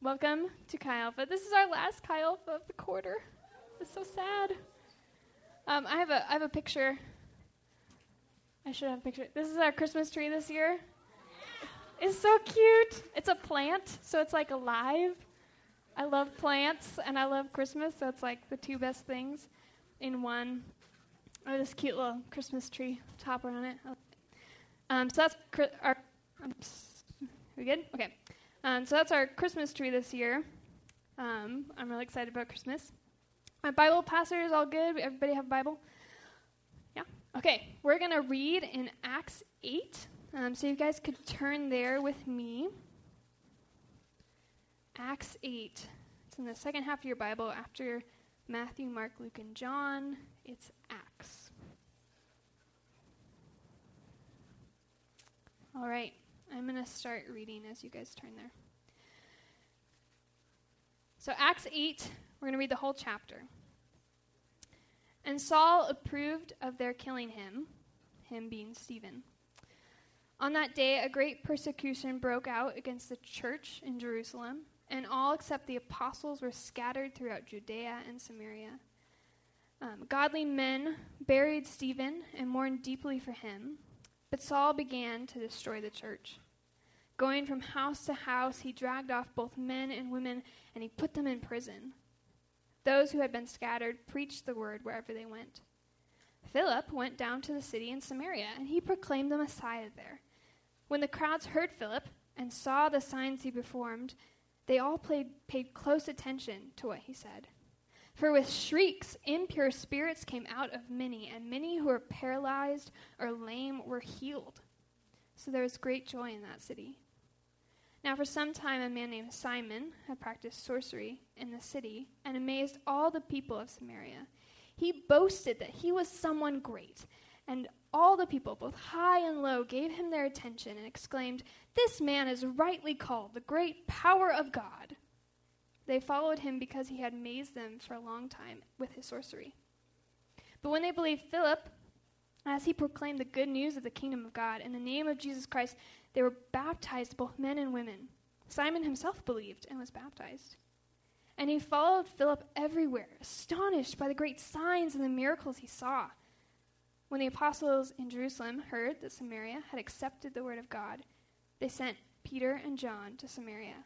Welcome to Chi Alpha. This is our last Chi Alpha of the quarter. It's so sad. Um, I have a I have a picture. I should have a picture. This is our Christmas tree this year. It's so cute. It's a plant, so it's like alive. I love plants and I love Christmas, so it's like the two best things in one. Oh, this cute little Christmas tree topper on it. Um, so that's cri- our. Um, we good? Okay. Um, so that's our Christmas tree this year. Um, I'm really excited about Christmas. My Bible pastor is all good. Everybody have a Bible? Yeah. Okay. We're gonna read in Acts eight. Um, so you guys could turn there with me. Acts 8. It's in the second half of your Bible after Matthew, Mark, Luke, and John. It's Acts. All right. I'm going to start reading as you guys turn there. So, Acts 8, we're going to read the whole chapter. And Saul approved of their killing him, him being Stephen. On that day, a great persecution broke out against the church in Jerusalem, and all except the apostles were scattered throughout Judea and Samaria. Um, godly men buried Stephen and mourned deeply for him, but Saul began to destroy the church. Going from house to house, he dragged off both men and women, and he put them in prison. Those who had been scattered preached the word wherever they went. Philip went down to the city in Samaria, and he proclaimed the Messiah there. When the crowds heard Philip and saw the signs he performed, they all paid close attention to what he said. For with shrieks, impure spirits came out of many, and many who were paralyzed or lame were healed. So there was great joy in that city. Now, for some time, a man named Simon had practiced sorcery in the city and amazed all the people of Samaria. He boasted that he was someone great, and all the people, both high and low, gave him their attention and exclaimed, This man is rightly called the great power of God. They followed him because he had amazed them for a long time with his sorcery. But when they believed Philip, as he proclaimed the good news of the kingdom of God in the name of Jesus Christ, they were baptized, both men and women. Simon himself believed and was baptized. And he followed Philip everywhere, astonished by the great signs and the miracles he saw. When the apostles in Jerusalem heard that Samaria had accepted the word of God, they sent Peter and John to Samaria.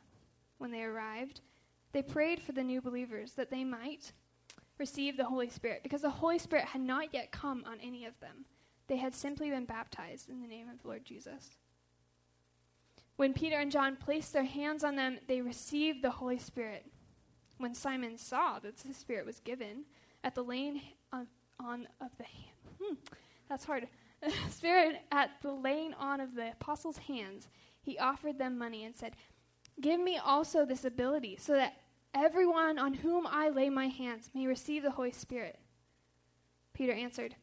When they arrived, they prayed for the new believers that they might receive the Holy Spirit, because the Holy Spirit had not yet come on any of them. They had simply been baptized in the name of the Lord Jesus. When Peter and John placed their hands on them, they received the Holy Spirit. When Simon saw that the Spirit was given at the laying on, on of the hand, hmm, that's hard. Spirit at the laying on of the apostles' hands, he offered them money and said, Give me also this ability, so that everyone on whom I lay my hands may receive the Holy Spirit. Peter answered,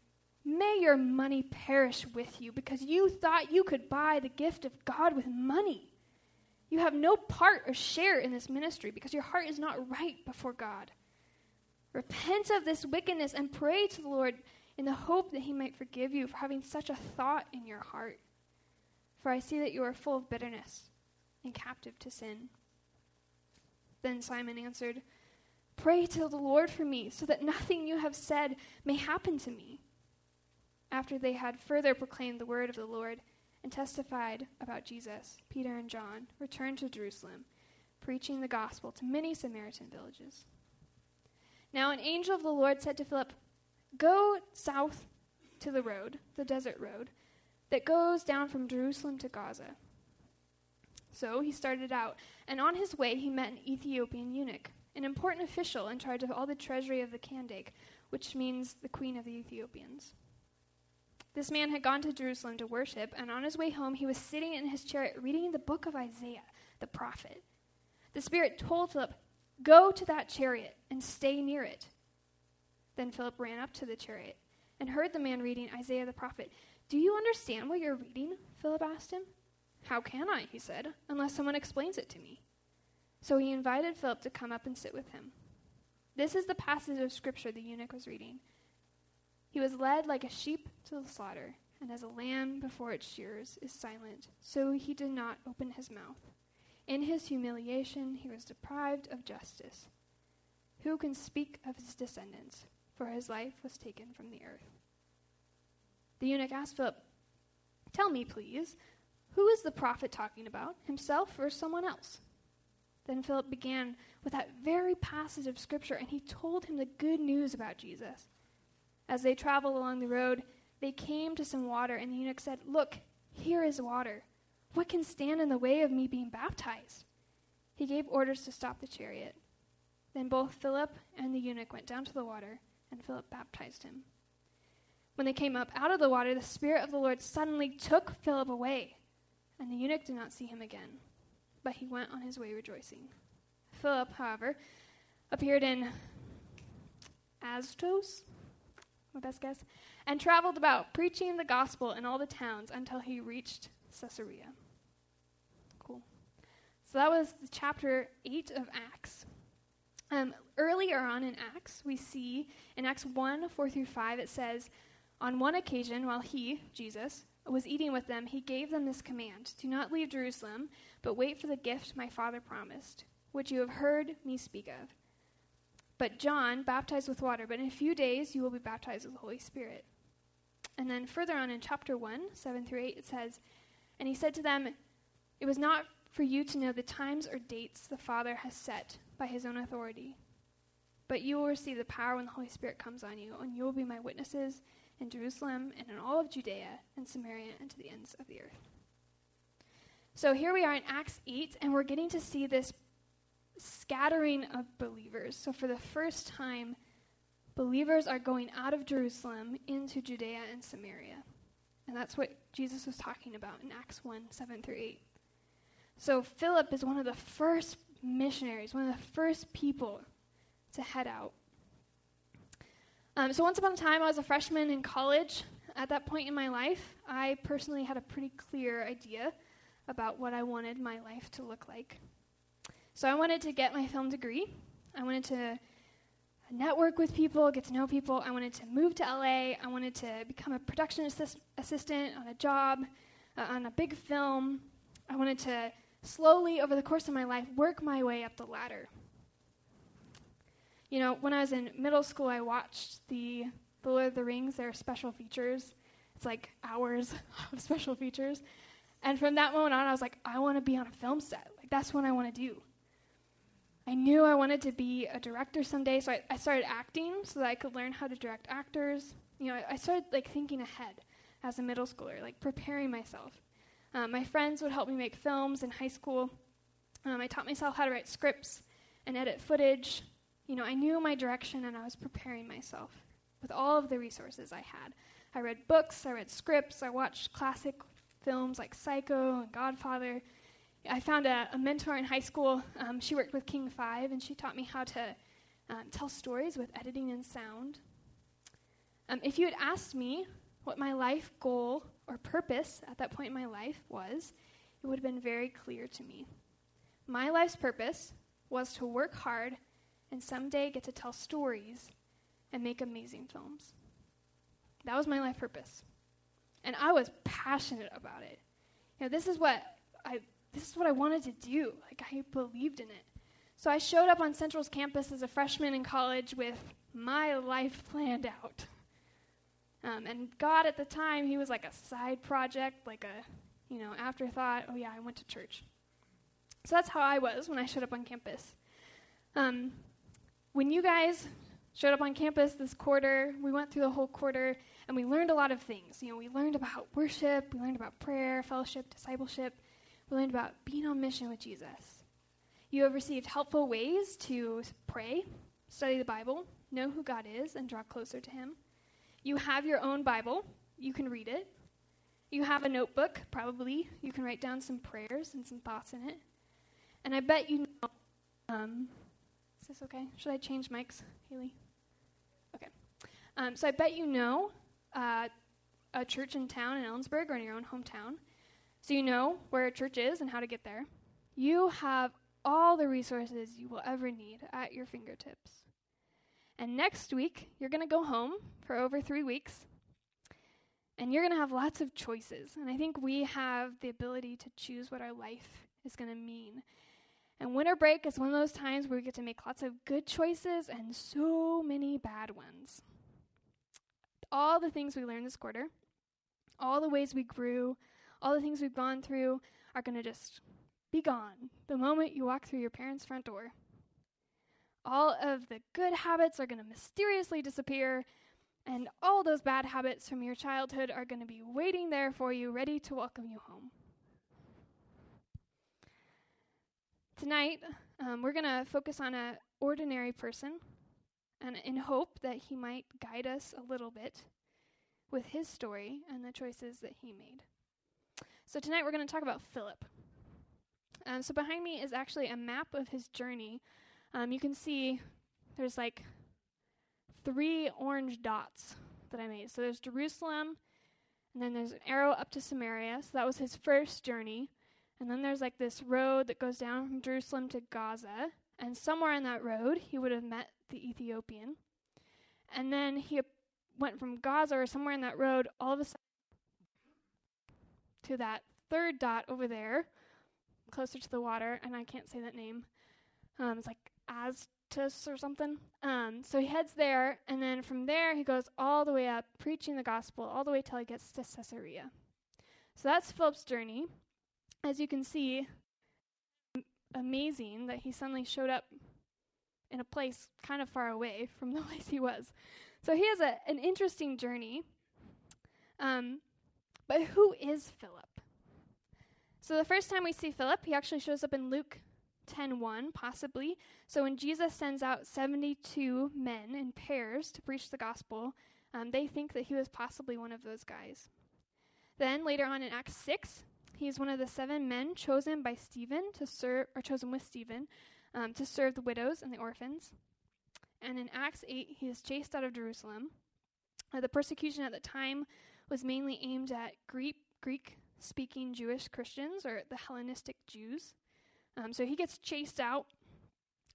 May your money perish with you, because you thought you could buy the gift of God with money. You have no part or share in this ministry, because your heart is not right before God. Repent of this wickedness and pray to the Lord in the hope that he might forgive you for having such a thought in your heart. For I see that you are full of bitterness and captive to sin. Then Simon answered, Pray to the Lord for me, so that nothing you have said may happen to me. After they had further proclaimed the word of the Lord and testified about Jesus, Peter and John returned to Jerusalem, preaching the gospel to many Samaritan villages. Now an angel of the Lord said to Philip, Go south to the road, the desert road, that goes down from Jerusalem to Gaza. So he started out, and on his way he met an Ethiopian eunuch, an important official in charge of all the treasury of the Kandake, which means the queen of the Ethiopians. This man had gone to Jerusalem to worship, and on his way home he was sitting in his chariot reading the book of Isaiah, the prophet. The Spirit told Philip, Go to that chariot and stay near it. Then Philip ran up to the chariot and heard the man reading Isaiah the prophet. Do you understand what you're reading? Philip asked him. How can I, he said, unless someone explains it to me? So he invited Philip to come up and sit with him. This is the passage of scripture the eunuch was reading. He was led like a sheep to the slaughter, and as a lamb before its shears is silent, so he did not open his mouth. In his humiliation, he was deprived of justice. Who can speak of his descendants? For his life was taken from the earth. The eunuch asked Philip, Tell me, please, who is the prophet talking about, himself or someone else? Then Philip began with that very passage of Scripture, and he told him the good news about Jesus. As they traveled along the road, they came to some water, and the eunuch said, Look, here is water. What can stand in the way of me being baptized? He gave orders to stop the chariot. Then both Philip and the eunuch went down to the water, and Philip baptized him. When they came up out of the water, the Spirit of the Lord suddenly took Philip away, and the eunuch did not see him again, but he went on his way rejoicing. Philip, however, appeared in Azotus, my best guess, and traveled about preaching the gospel in all the towns until he reached Caesarea. Cool. So that was chapter 8 of Acts. Um, earlier on in Acts, we see in Acts 1 4 through 5, it says, On one occasion, while he, Jesus, was eating with them, he gave them this command Do not leave Jerusalem, but wait for the gift my Father promised, which you have heard me speak of. But John baptized with water, but in a few days you will be baptized with the Holy Spirit. And then further on in chapter 1, 7 through 8, it says, And he said to them, It was not for you to know the times or dates the Father has set by his own authority. But you will receive the power when the Holy Spirit comes on you, and you will be my witnesses in Jerusalem and in all of Judea and Samaria and to the ends of the earth. So here we are in Acts 8, and we're getting to see this scattering of believers. So for the first time, believers are going out of Jerusalem into Judea and Samaria. And that's what Jesus was talking about in Acts 1 7 through 8. So Philip is one of the first missionaries, one of the first people to head out. Um, so once upon a time, I was a freshman in college. At that point in my life, I personally had a pretty clear idea about what I wanted my life to look like. So I wanted to get my film degree. I wanted to network with people, get to know people. I wanted to move to LA. I wanted to become a production assist- assistant on a job, uh, on a big film. I wanted to slowly, over the course of my life, work my way up the ladder. You know, when I was in middle school, I watched the, the Lord of the Rings, their special features. It's like hours of special features. And from that moment on, I was like, I want to be on a film set. Like, that's what I want to do. I knew I wanted to be a director someday, so I, I started acting so that I could learn how to direct actors. You know, I, I started like thinking ahead as a middle schooler, like preparing myself. Um, my friends would help me make films in high school. Um, I taught myself how to write scripts and edit footage. You know, I knew my direction and I was preparing myself with all of the resources I had. I read books, I read scripts, I watched classic films like Psycho and Godfather. I found a, a mentor in high school. Um, she worked with King 5, and she taught me how to um, tell stories with editing and sound. Um, if you had asked me what my life goal or purpose at that point in my life was, it would have been very clear to me. My life's purpose was to work hard and someday get to tell stories and make amazing films. That was my life purpose. And I was passionate about it. You know, this is what I this is what I wanted to do. Like, I believed in it. So I showed up on Central's campus as a freshman in college with my life planned out. Um, and God at the time, he was like a side project, like a, you know, afterthought. Oh, yeah, I went to church. So that's how I was when I showed up on campus. Um, when you guys showed up on campus this quarter, we went through the whole quarter and we learned a lot of things. You know, we learned about worship, we learned about prayer, fellowship, discipleship. We learned about being on mission with Jesus. You have received helpful ways to pray, study the Bible, know who God is, and draw closer to Him. You have your own Bible. You can read it. You have a notebook, probably. You can write down some prayers and some thoughts in it. And I bet you know. Um, this okay? Should I change mics, Haley? Okay. Um, so I bet you know uh, a church in town in Ellensburg or in your own hometown so you know where a church is and how to get there. You have all the resources you will ever need at your fingertips. And next week, you're going to go home for over three weeks, and you're going to have lots of choices. And I think we have the ability to choose what our life is going to mean. And winter break is one of those times where we get to make lots of good choices and so many bad ones. All the things we learned this quarter, all the ways we grew, all the things we've gone through are going to just be gone the moment you walk through your parents' front door. All of the good habits are going to mysteriously disappear, and all those bad habits from your childhood are going to be waiting there for you, ready to welcome you home. Tonight, um, we're going to focus on an ordinary person, and in hope that he might guide us a little bit with his story and the choices that he made. So, tonight we're going to talk about Philip. Um, so, behind me is actually a map of his journey. Um, you can see there's like three orange dots that I made. So, there's Jerusalem, and then there's an arrow up to Samaria. So, that was his first journey. And then there's like this road that goes down from Jerusalem to Gaza. And somewhere on that road, he would have met the Ethiopian. And then he went from Gaza or somewhere in that road all of a sudden to that third dot over there, closer to the water. And I can't say that name. Um, it's like Astus or something. Um, so he heads there. And then from there, he goes all the way up, preaching the gospel, all the way till he gets to Caesarea. So that's Philip's journey as you can see, amazing that he suddenly showed up in a place kind of far away from the place he was. So he has a, an interesting journey. Um, but who is Philip? So the first time we see Philip, he actually shows up in Luke 10:1 possibly. So when Jesus sends out 72 men in pairs to preach the gospel, um, they think that he was possibly one of those guys. Then later on in Acts 6, he is one of the seven men chosen by Stephen to serve, or chosen with Stephen, um, to serve the widows and the orphans. And in Acts 8, he is chased out of Jerusalem. Uh, the persecution at the time was mainly aimed at Greek Greek speaking Jewish Christians or the Hellenistic Jews. Um, so he gets chased out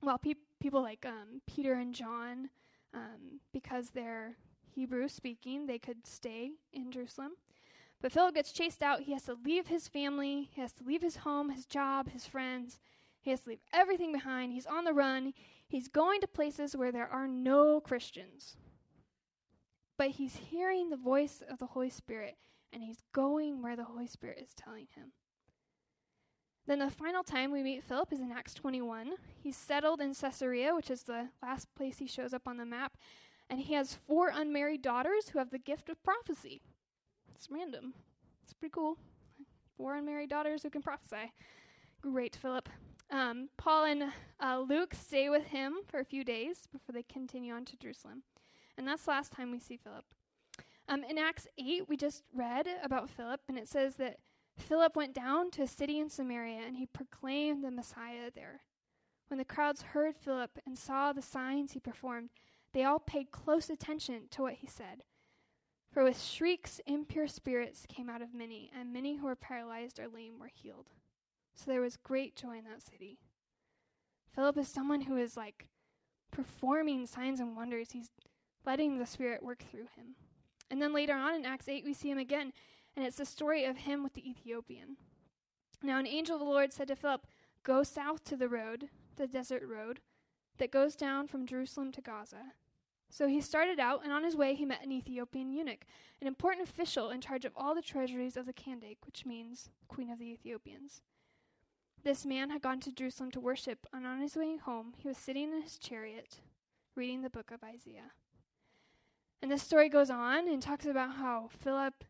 while pe- people like um, Peter and John, um, because they're Hebrew speaking, they could stay in Jerusalem. But Philip gets chased out. He has to leave his family, he has to leave his home, his job, his friends. He has to leave everything behind. He's on the run. He's going to places where there are no Christians. But he's hearing the voice of the Holy Spirit, and he's going where the Holy Spirit is telling him. Then the final time we meet Philip is in Acts 21. He's settled in Caesarea, which is the last place he shows up on the map, and he has four unmarried daughters who have the gift of prophecy. It's random. It's pretty cool. Four unmarried daughters who can prophesy. Great, Philip. Um, Paul and uh, Luke stay with him for a few days before they continue on to Jerusalem. And that's the last time we see Philip. Um, in Acts 8, we just read about Philip, and it says that Philip went down to a city in Samaria and he proclaimed the Messiah there. When the crowds heard Philip and saw the signs he performed, they all paid close attention to what he said. For with shrieks, impure spirits came out of many, and many who were paralyzed or lame were healed. So there was great joy in that city. Philip is someone who is like performing signs and wonders. He's letting the Spirit work through him. And then later on in Acts 8, we see him again, and it's the story of him with the Ethiopian. Now, an angel of the Lord said to Philip, Go south to the road, the desert road, that goes down from Jerusalem to Gaza. So he started out, and on his way he met an Ethiopian eunuch, an important official in charge of all the treasuries of the Kandake, which means Queen of the Ethiopians. This man had gone to Jerusalem to worship, and on his way home he was sitting in his chariot, reading the book of Isaiah. And this story goes on and talks about how Philip,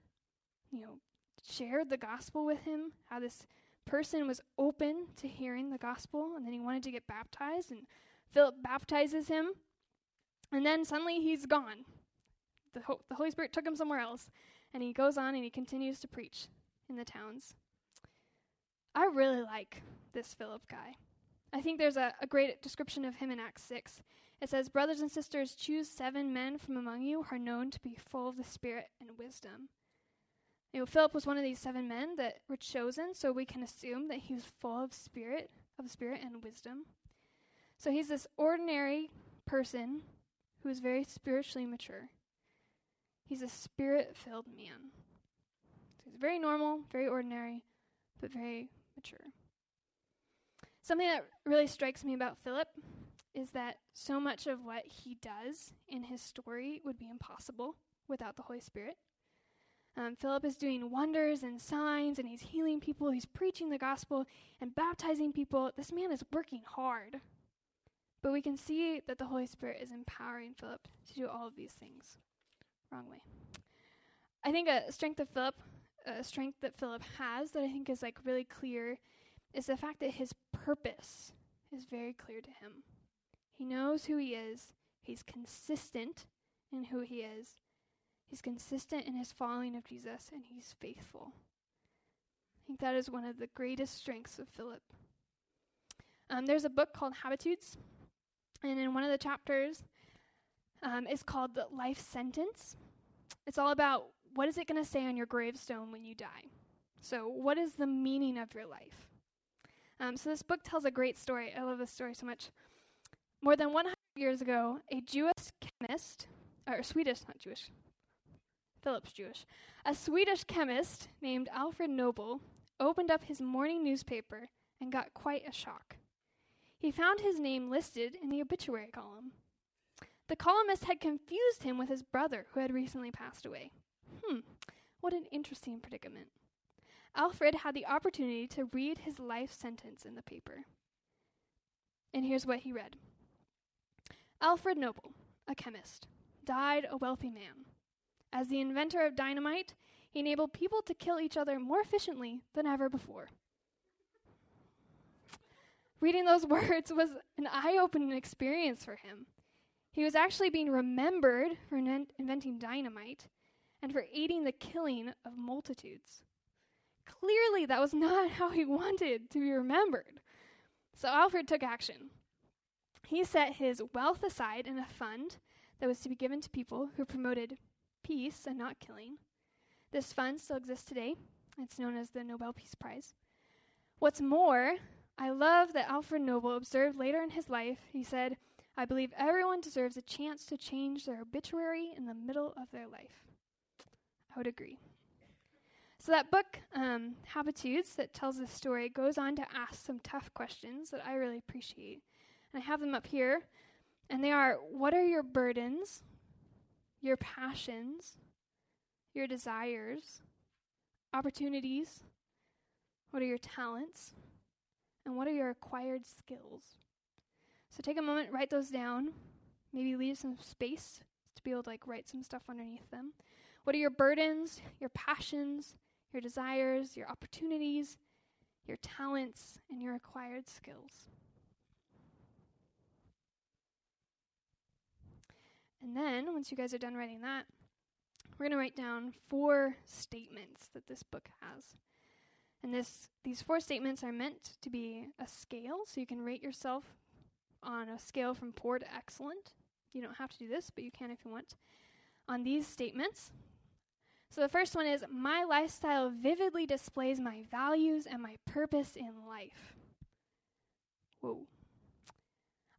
you know, shared the gospel with him, how this person was open to hearing the gospel, and then he wanted to get baptized, and Philip baptizes him. And then suddenly he's gone. The, Ho- the Holy Spirit took him somewhere else. And he goes on and he continues to preach in the towns. I really like this Philip guy. I think there's a, a great description of him in Acts 6. It says, Brothers and sisters, choose seven men from among you who are known to be full of the Spirit and wisdom. You know, Philip was one of these seven men that were chosen, so we can assume that he was full of spirit, of spirit and wisdom. So he's this ordinary person who is very spiritually mature. He's a spirit filled man. So he's very normal, very ordinary, but very mature. Something that really strikes me about Philip is that so much of what he does in his story would be impossible without the Holy Spirit. Um, Philip is doing wonders and signs, and he's healing people, he's preaching the gospel and baptizing people. This man is working hard. But we can see that the Holy Spirit is empowering Philip to do all of these things. Wrong way. I think a strength of Philip, a strength that Philip has that I think is like really clear, is the fact that his purpose is very clear to him. He knows who he is. He's consistent in who he is. He's consistent in his following of Jesus, and he's faithful. I think that is one of the greatest strengths of Philip. Um, there's a book called Habitudes, and in one of the chapters, um, is called the Life Sentence. It's all about what is it going to say on your gravestone when you die. So, what is the meaning of your life? Um, so, this book tells a great story. I love this story so much. More than 100 years ago, a Jewish chemist, or Swedish, not Jewish, Philip's Jewish, a Swedish chemist named Alfred Nobel opened up his morning newspaper and got quite a shock. He found his name listed in the obituary column. The columnist had confused him with his brother, who had recently passed away. Hmm, what an interesting predicament. Alfred had the opportunity to read his life sentence in the paper. And here's what he read Alfred Nobel, a chemist, died a wealthy man. As the inventor of dynamite, he enabled people to kill each other more efficiently than ever before. Reading those words was an eye opening experience for him. He was actually being remembered for inventing dynamite and for aiding the killing of multitudes. Clearly, that was not how he wanted to be remembered. So Alfred took action. He set his wealth aside in a fund that was to be given to people who promoted peace and not killing. This fund still exists today. It's known as the Nobel Peace Prize. What's more, I love that Alfred Nobel observed later in his life, he said, I believe everyone deserves a chance to change their obituary in the middle of their life. I would agree. So, that book, um, Habitudes, that tells this story, goes on to ask some tough questions that I really appreciate. And I have them up here. And they are what are your burdens, your passions, your desires, opportunities? What are your talents? And what are your acquired skills? So take a moment, write those down. Maybe leave some space to be able to like write some stuff underneath them. What are your burdens, your passions, your desires, your opportunities, your talents, and your acquired skills? And then, once you guys are done writing that, we're going to write down four statements that this book has. And this these four statements are meant to be a scale, so you can rate yourself on a scale from poor to excellent. You don't have to do this, but you can if you want. On these statements. So the first one is my lifestyle vividly displays my values and my purpose in life. Whoa.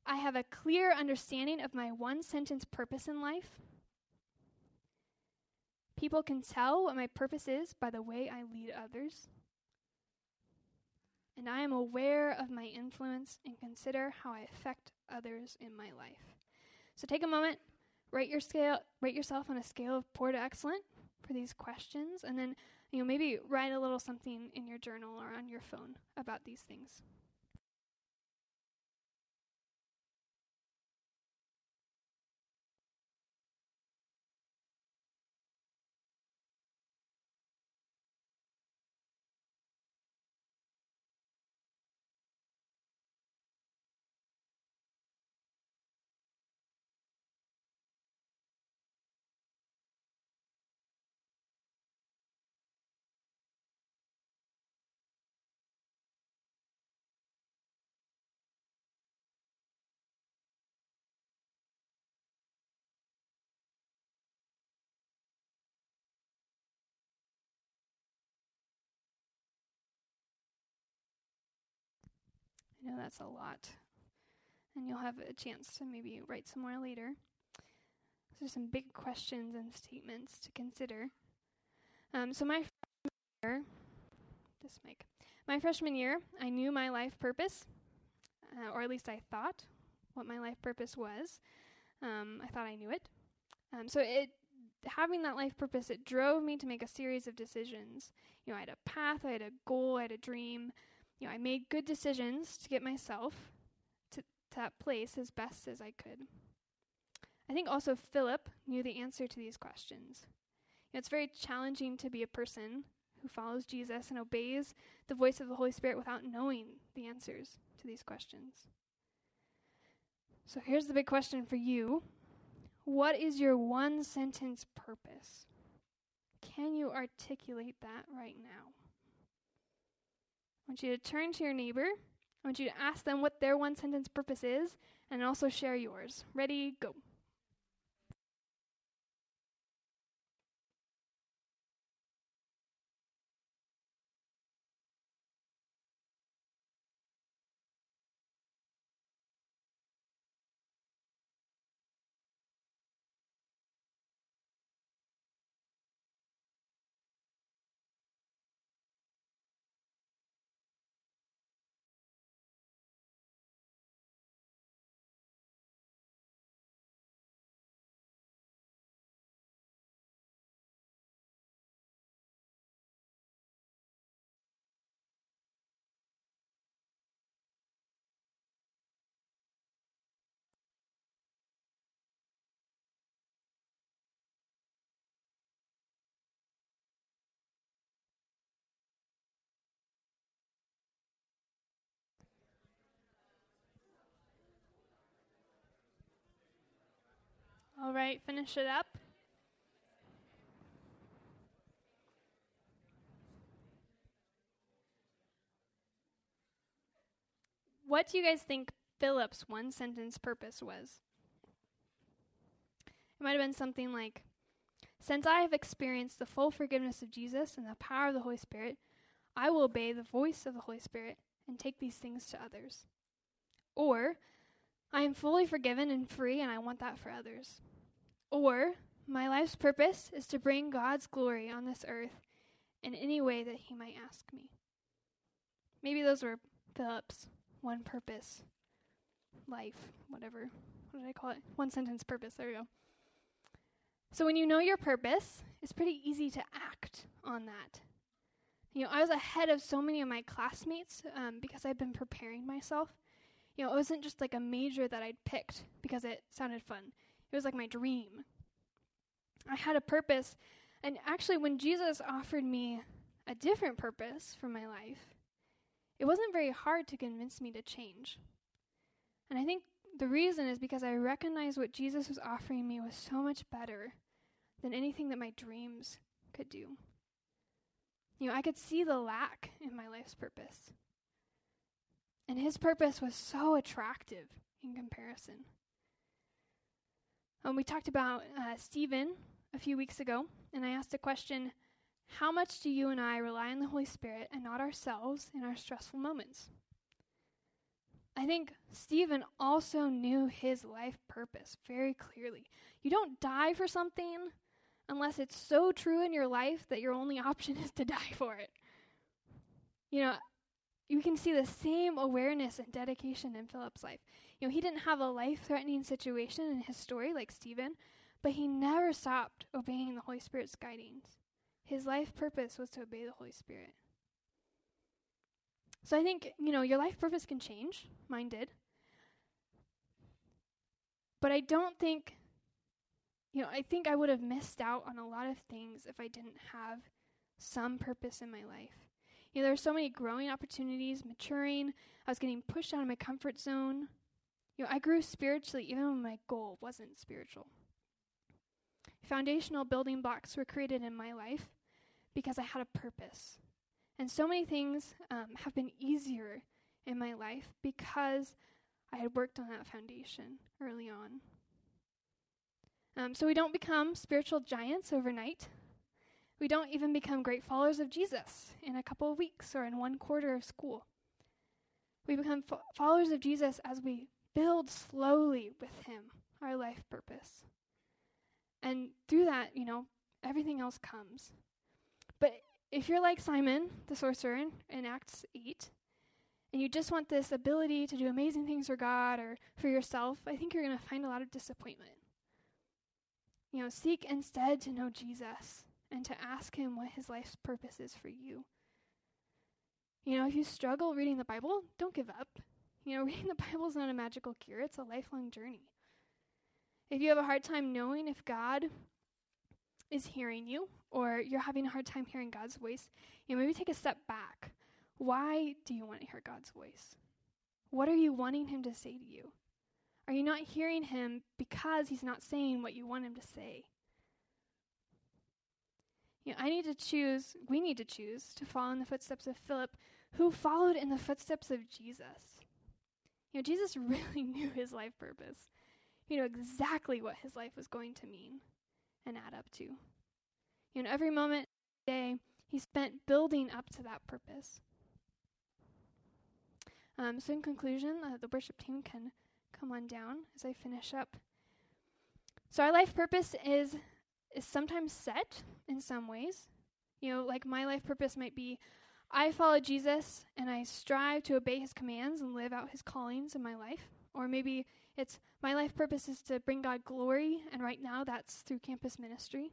I have a clear understanding of my one sentence purpose in life. People can tell what my purpose is by the way I lead others. And I am aware of my influence and consider how I affect others in my life. So take a moment, rate your scale, rate yourself on a scale of poor to excellent for these questions, and then you know maybe write a little something in your journal or on your phone about these things. Know that's a lot. And you'll have a chance to maybe write some more later. So, some big questions and statements to consider. Um, so, my freshman year, this mic, my freshman year, I knew my life purpose uh, or at least I thought what my life purpose was. Um, I thought I knew it. Um, so it having that life purpose, it drove me to make a series of decisions. You know, I had a path, I had a goal, I had a dream. You know, I made good decisions to get myself to, to that place as best as I could. I think also Philip knew the answer to these questions. You know, it's very challenging to be a person who follows Jesus and obeys the voice of the Holy Spirit without knowing the answers to these questions. So here's the big question for you What is your one sentence purpose? Can you articulate that right now? I want you to turn to your neighbor. I want you to ask them what their one sentence purpose is and also share yours. Ready, go. All right, finish it up. What do you guys think Philip's one sentence purpose was? It might have been something like Since I have experienced the full forgiveness of Jesus and the power of the Holy Spirit, I will obey the voice of the Holy Spirit and take these things to others. Or, I am fully forgiven and free, and I want that for others. Or, my life's purpose is to bring God's glory on this earth in any way that He might ask me. Maybe those were Philip's one purpose, life, whatever. What did I call it? One sentence purpose. There we go. So, when you know your purpose, it's pretty easy to act on that. You know, I was ahead of so many of my classmates um, because I've been preparing myself you know, it wasn't just like a major that I'd picked because it sounded fun. It was like my dream. I had a purpose. And actually, when Jesus offered me a different purpose for my life, it wasn't very hard to convince me to change. And I think the reason is because I recognized what Jesus was offering me was so much better than anything that my dreams could do. You know, I could see the lack in my life's purpose. And his purpose was so attractive in comparison. Um, we talked about uh, Stephen a few weeks ago, and I asked a question How much do you and I rely on the Holy Spirit and not ourselves in our stressful moments? I think Stephen also knew his life purpose very clearly. You don't die for something unless it's so true in your life that your only option is to die for it. You know, you can see the same awareness and dedication in Philip's life. You know, he didn't have a life threatening situation in his story like Stephen, but he never stopped obeying the Holy Spirit's guidings. His life purpose was to obey the Holy Spirit. So I think, you know, your life purpose can change. Mine did. But I don't think, you know, I think I would have missed out on a lot of things if I didn't have some purpose in my life. Know, there were so many growing opportunities, maturing. I was getting pushed out of my comfort zone. You know, I grew spiritually even when my goal wasn't spiritual. Foundational building blocks were created in my life because I had a purpose. And so many things um, have been easier in my life because I had worked on that foundation early on. Um, so we don't become spiritual giants overnight. We don't even become great followers of Jesus in a couple of weeks or in one quarter of school. We become fo- followers of Jesus as we build slowly with Him our life purpose. And through that, you know, everything else comes. But if you're like Simon the sorcerer in, in Acts 8, and you just want this ability to do amazing things for God or for yourself, I think you're going to find a lot of disappointment. You know, seek instead to know Jesus and to ask Him what His life's purpose is for you. You know, if you struggle reading the Bible, don't give up. You know, reading the Bible is not a magical cure, it's a lifelong journey. If you have a hard time knowing if God is hearing you or you're having a hard time hearing God's voice, you know, maybe take a step back. Why do you want to hear God's voice? What are you wanting him to say to you? Are you not hearing him because he's not saying what you want him to say? You know, I need to choose, we need to choose to follow in the footsteps of Philip, who followed in the footsteps of Jesus. You know, Jesus really knew his life purpose. He knew exactly what his life was going to mean and add up to. You know, every moment of day he spent building up to that purpose. Um, so, in conclusion, uh, the worship team can come on down as I finish up. So, our life purpose is is sometimes set in some ways. You know, like my life purpose might be I follow Jesus and I strive to obey his commands and live out his callings in my life. Or maybe it's my life purpose is to bring God glory, and right now that's through campus ministry.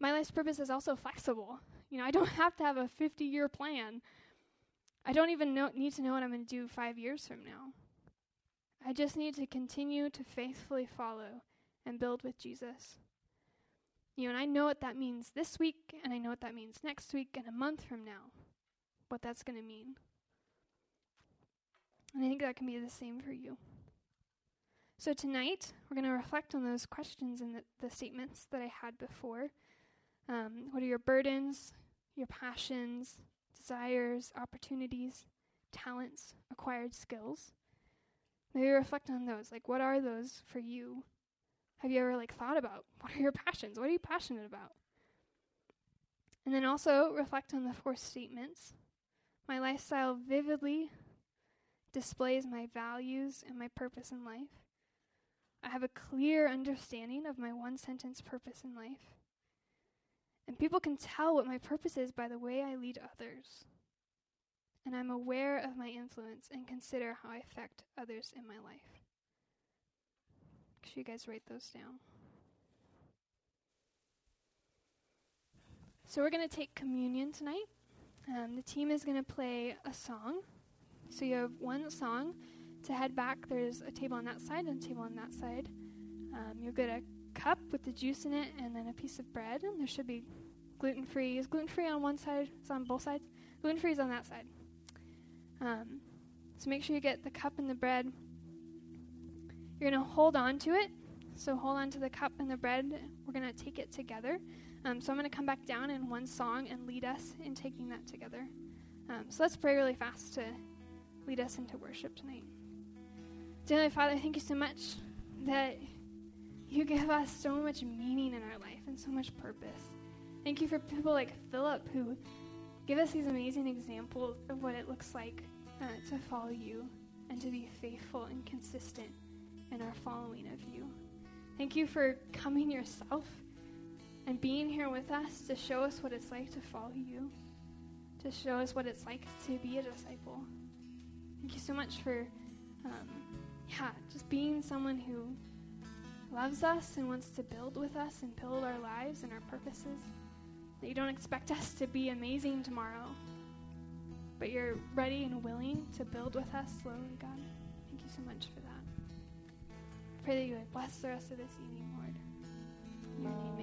My life's purpose is also flexible. You know, I don't have to have a 50 year plan. I don't even know, need to know what I'm going to do five years from now. I just need to continue to faithfully follow and build with Jesus. You know, and I know what that means this week, and I know what that means next week and a month from now, what that's going to mean. And I think that can be the same for you. So tonight, we're going to reflect on those questions and the, the statements that I had before. Um, what are your burdens, your passions, desires, opportunities, talents, acquired skills? Maybe reflect on those. Like, what are those for you? Have you ever like thought about what are your passions? What are you passionate about? And then also reflect on the four statements. My lifestyle vividly displays my values and my purpose in life. I have a clear understanding of my one sentence purpose in life. And people can tell what my purpose is by the way I lead others. And I'm aware of my influence and consider how I affect others in my life. Should you guys write those down? So, we're going to take communion tonight. Um, the team is going to play a song. So you have one song. To head back, there's a table on that side and a table on that side. Um, you'll get a cup with the juice in it and then a piece of bread. And there should be gluten free. Is gluten free on one side? It's on both sides. Gluten free is on that side. Um, so make sure you get the cup and the bread. You're going to hold on to it. So hold on to the cup and the bread. We're going to take it together. Um, so I'm going to come back down in one song and lead us in taking that together. Um, so let's pray really fast to lead us into worship tonight. Dear Father, thank you so much that you give us so much meaning in our life and so much purpose. Thank you for people like Philip who give us these amazing examples of what it looks like uh, to follow you and to be faithful and consistent in our following of you. Thank you for coming yourself and being here with us to show us what it's like to follow you, to show us what it's like to be a disciple. Thank you so much for, um, yeah, just being someone who loves us and wants to build with us and build our lives and our purposes. That you don't expect us to be amazing tomorrow, but you're ready and willing to build with us slowly, God. Thank you so much for that pray that you would bless the rest of this evening, Lord. In your name, amen.